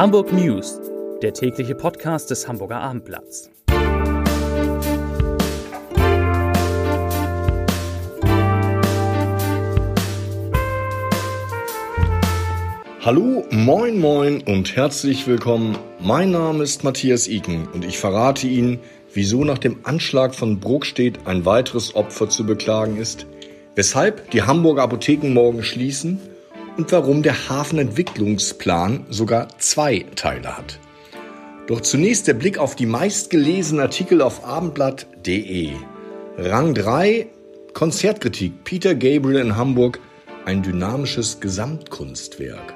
Hamburg News, der tägliche Podcast des Hamburger Abendblatts. Hallo, moin, moin und herzlich willkommen. Mein Name ist Matthias Iken und ich verrate Ihnen, wieso nach dem Anschlag von Brokstedt ein weiteres Opfer zu beklagen ist, weshalb die Hamburger Apotheken morgen schließen und warum der Hafenentwicklungsplan sogar zwei Teile hat. Doch zunächst der Blick auf die meistgelesenen Artikel auf abendblatt.de. Rang 3 Konzertkritik Peter Gabriel in Hamburg ein dynamisches Gesamtkunstwerk.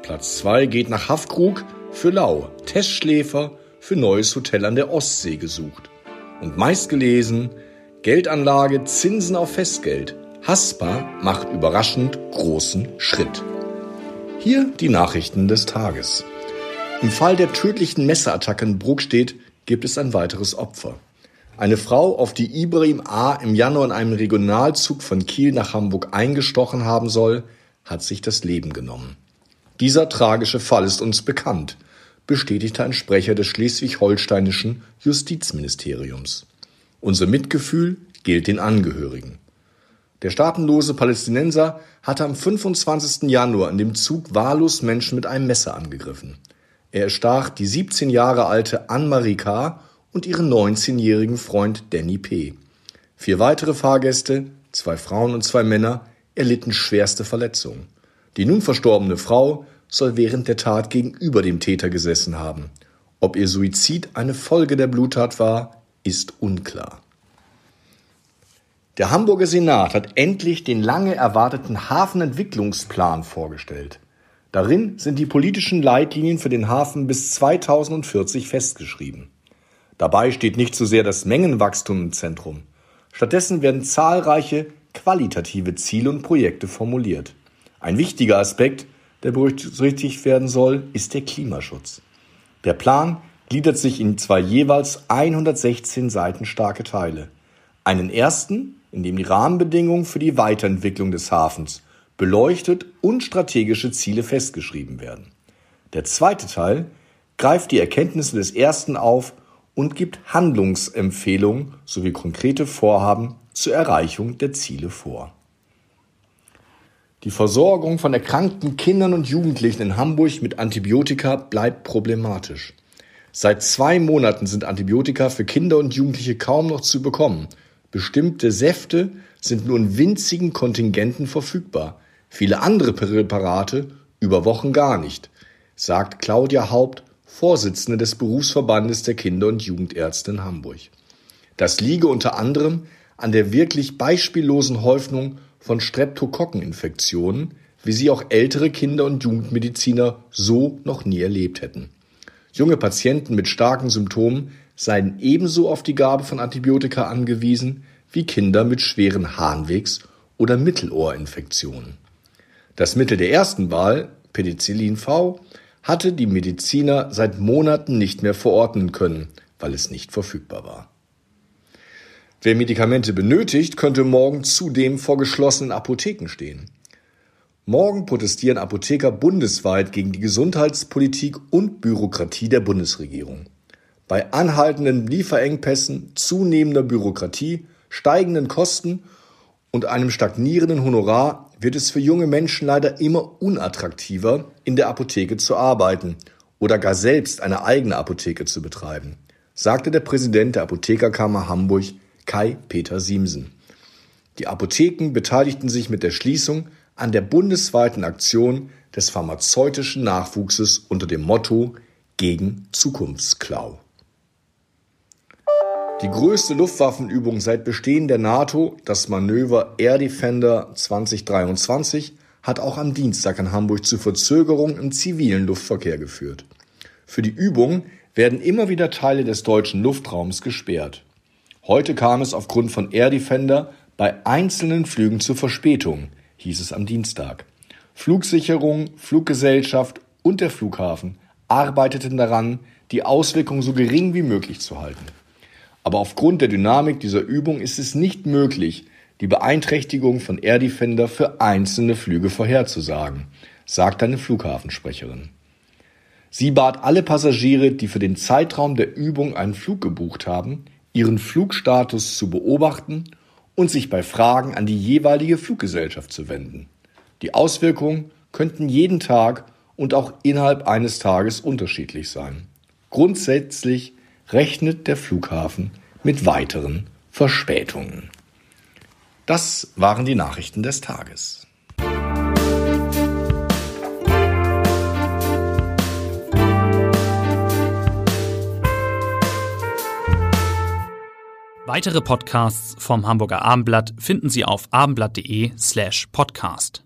Platz 2 geht nach Haffkrug für Lau, Testschläfer für neues Hotel an der Ostsee gesucht. Und meistgelesen Geldanlage Zinsen auf Festgeld. Haspa macht überraschend großen Schritt. Hier die Nachrichten des Tages. Im Fall der tödlichen Messerattacke in Bruckstedt gibt es ein weiteres Opfer. Eine Frau, auf die Ibrahim A. im Januar in einem Regionalzug von Kiel nach Hamburg eingestochen haben soll, hat sich das Leben genommen. Dieser tragische Fall ist uns bekannt, bestätigte ein Sprecher des schleswig-holsteinischen Justizministeriums. Unser Mitgefühl gilt den Angehörigen. Der staatenlose Palästinenser hatte am 25. Januar in dem Zug wahllos Menschen mit einem Messer angegriffen. Er erstach die 17 Jahre alte Anne-Marie K. und ihren 19-jährigen Freund Danny P. Vier weitere Fahrgäste, zwei Frauen und zwei Männer, erlitten schwerste Verletzungen. Die nun verstorbene Frau soll während der Tat gegenüber dem Täter gesessen haben. Ob ihr Suizid eine Folge der Bluttat war, ist unklar. Der Hamburger Senat hat endlich den lange erwarteten Hafenentwicklungsplan vorgestellt. Darin sind die politischen Leitlinien für den Hafen bis 2040 festgeschrieben. Dabei steht nicht so sehr das Mengenwachstum im Zentrum. Stattdessen werden zahlreiche qualitative Ziele und Projekte formuliert. Ein wichtiger Aspekt, der berücksichtigt werden soll, ist der Klimaschutz. Der Plan gliedert sich in zwei jeweils 116 Seiten starke Teile. Einen ersten, in dem die Rahmenbedingungen für die Weiterentwicklung des Hafens beleuchtet und strategische Ziele festgeschrieben werden. Der zweite Teil greift die Erkenntnisse des ersten auf und gibt Handlungsempfehlungen sowie konkrete Vorhaben zur Erreichung der Ziele vor. Die Versorgung von erkrankten Kindern und Jugendlichen in Hamburg mit Antibiotika bleibt problematisch. Seit zwei Monaten sind Antibiotika für Kinder und Jugendliche kaum noch zu bekommen. Bestimmte Säfte sind nur in winzigen Kontingenten verfügbar. Viele andere Präparate über Wochen gar nicht, sagt Claudia Haupt, Vorsitzende des Berufsverbandes der Kinder- und Jugendärzte in Hamburg. Das liege unter anderem an der wirklich beispiellosen Häufung von Streptokokkeninfektionen, wie sie auch ältere Kinder- und Jugendmediziner so noch nie erlebt hätten. Junge Patienten mit starken Symptomen seien ebenso auf die Gabe von Antibiotika angewiesen wie Kinder mit schweren Harnwegs- oder Mittelohrinfektionen. Das Mittel der ersten Wahl, Penicillin V, hatte die Mediziner seit Monaten nicht mehr verordnen können, weil es nicht verfügbar war. Wer Medikamente benötigt, könnte morgen zudem vor geschlossenen Apotheken stehen. Morgen protestieren Apotheker bundesweit gegen die Gesundheitspolitik und Bürokratie der Bundesregierung. Bei anhaltenden Lieferengpässen, zunehmender Bürokratie, steigenden Kosten und einem stagnierenden Honorar wird es für junge Menschen leider immer unattraktiver, in der Apotheke zu arbeiten oder gar selbst eine eigene Apotheke zu betreiben, sagte der Präsident der Apothekerkammer Hamburg Kai-Peter Siemsen. Die Apotheken beteiligten sich mit der Schließung an der bundesweiten Aktion des pharmazeutischen Nachwuchses unter dem Motto gegen Zukunftsklau. Die größte Luftwaffenübung seit Bestehen der NATO, das Manöver Air Defender 2023, hat auch am Dienstag in Hamburg zu Verzögerungen im zivilen Luftverkehr geführt. Für die Übung werden immer wieder Teile des deutschen Luftraums gesperrt. Heute kam es aufgrund von Air Defender bei einzelnen Flügen zu Verspätungen, hieß es am Dienstag. Flugsicherung, Fluggesellschaft und der Flughafen arbeiteten daran, die Auswirkungen so gering wie möglich zu halten. Aber aufgrund der Dynamik dieser Übung ist es nicht möglich, die Beeinträchtigung von Air Defender für einzelne Flüge vorherzusagen, sagt eine Flughafensprecherin. Sie bat alle Passagiere, die für den Zeitraum der Übung einen Flug gebucht haben, ihren Flugstatus zu beobachten und sich bei Fragen an die jeweilige Fluggesellschaft zu wenden. Die Auswirkungen könnten jeden Tag und auch innerhalb eines Tages unterschiedlich sein. Grundsätzlich rechnet der Flughafen mit weiteren Verspätungen. Das waren die Nachrichten des Tages. Weitere Podcasts vom Hamburger Abendblatt finden Sie auf abendblatt.de slash podcast.